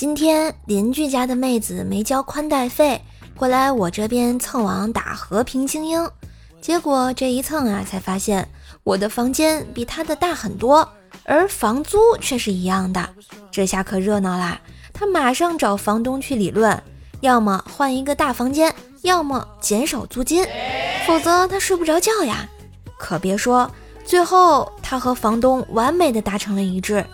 今天邻居家的妹子没交宽带费，过来我这边蹭网打和平精英，结果这一蹭啊，才发现我的房间比她的大很多，而房租却是一样的。这下可热闹啦！她马上找房东去理论，要么换一个大房间，要么减少租金，否则她睡不着觉呀。可别说，最后她和房东完美的达成了一致，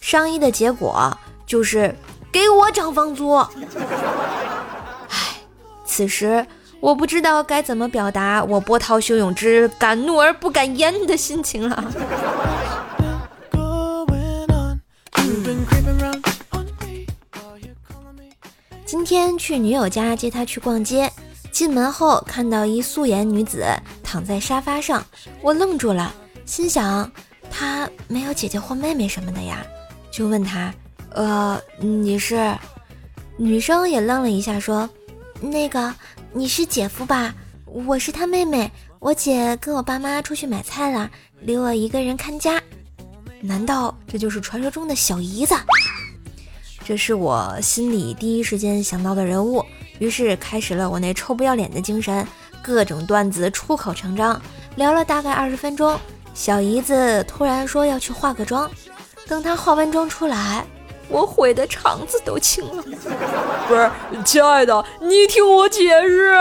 商议的结果就是。给我涨房租！唉，此时我不知道该怎么表达我波涛汹涌之敢怒而不敢言的心情了。今天去女友家接她去逛街，进门后看到一素颜女子躺在沙发上，我愣住了，心想她没有姐姐或妹妹什么的呀，就问她。呃，你是女生也愣了一下，说：“那个你是姐夫吧？我是他妹妹，我姐跟我爸妈出去买菜了，留我一个人看家。难道这就是传说中的小姨子？”这是我心里第一时间想到的人物，于是开始了我那臭不要脸的精神，各种段子出口成章，聊了大概二十分钟。小姨子突然说要去化个妆，等她化完妆出来。我悔的肠子都青了，不是，亲爱的，你听我解释。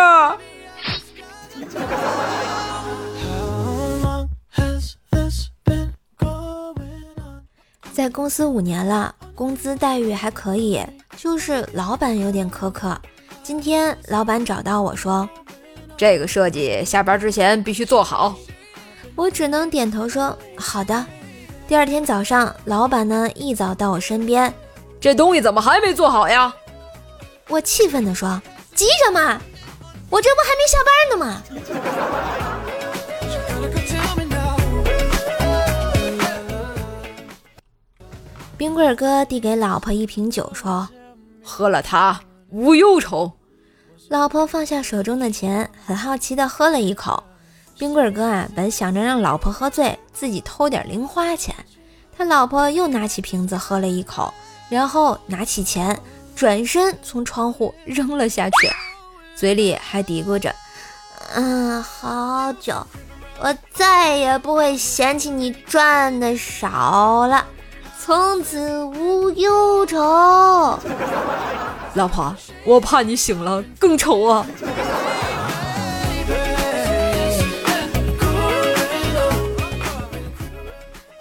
在公司五年了，工资待遇还可以，就是老板有点苛刻。今天老板找到我说，这个设计下班之前必须做好。我只能点头说好的。第二天早上，老板呢一早到我身边，这东西怎么还没做好呀？我气愤地说：“急什么？我这不还没下班呢吗？”冰棍哥递给老婆一瓶酒，说：“喝了它无忧愁。”老婆放下手中的钱，很好奇地喝了一口。冰棍哥啊，本想着让老婆喝醉，自己偷点零花钱。他老婆又拿起瓶子喝了一口，然后拿起钱，转身从窗户扔了下去，嘴里还嘀咕着：“嗯，好酒，我再也不会嫌弃你赚的少了，从此无忧愁。”老婆，我怕你醒了更丑啊！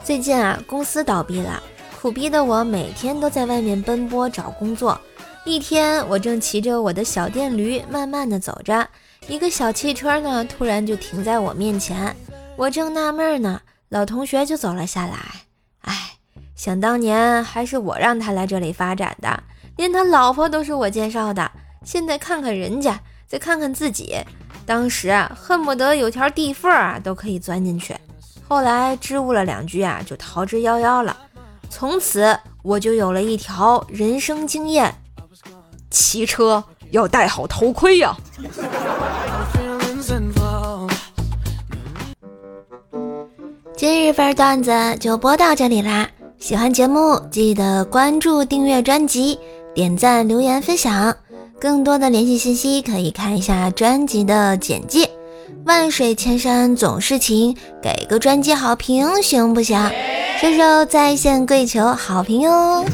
最近啊，公司倒闭了，苦逼的我每天都在外面奔波找工作。一天，我正骑着我的小电驴慢慢的走着，一个小汽车呢，突然就停在我面前。我正纳闷呢，老同学就走了下来。哎，想当年还是我让他来这里发展的，连他老婆都是我介绍的。现在看看人家，再看看自己，当时啊，恨不得有条地缝啊都可以钻进去。后来支吾了两句啊，就逃之夭夭了。从此我就有了一条人生经验：骑车要戴好头盔呀。今日份段子就播到这里啦！喜欢节目记得关注、订阅专辑、点赞、留言、分享。更多的联系信息可以看一下专辑的简介。万水千山总是情，给个专辑好评行不行？射手在线跪求好评哟！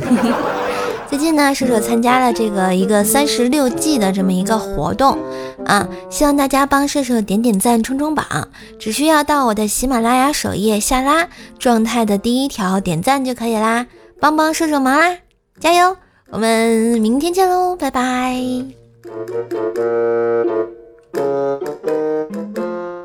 最近呢，射手参加了这个一个三十六计的这么一个活动啊，希望大家帮射手点点赞、冲冲榜，只需要到我的喜马拉雅首页下拉状态的第一条点赞就可以啦，帮帮射手忙啦，加油！我们明天见喽，拜拜。Thank you.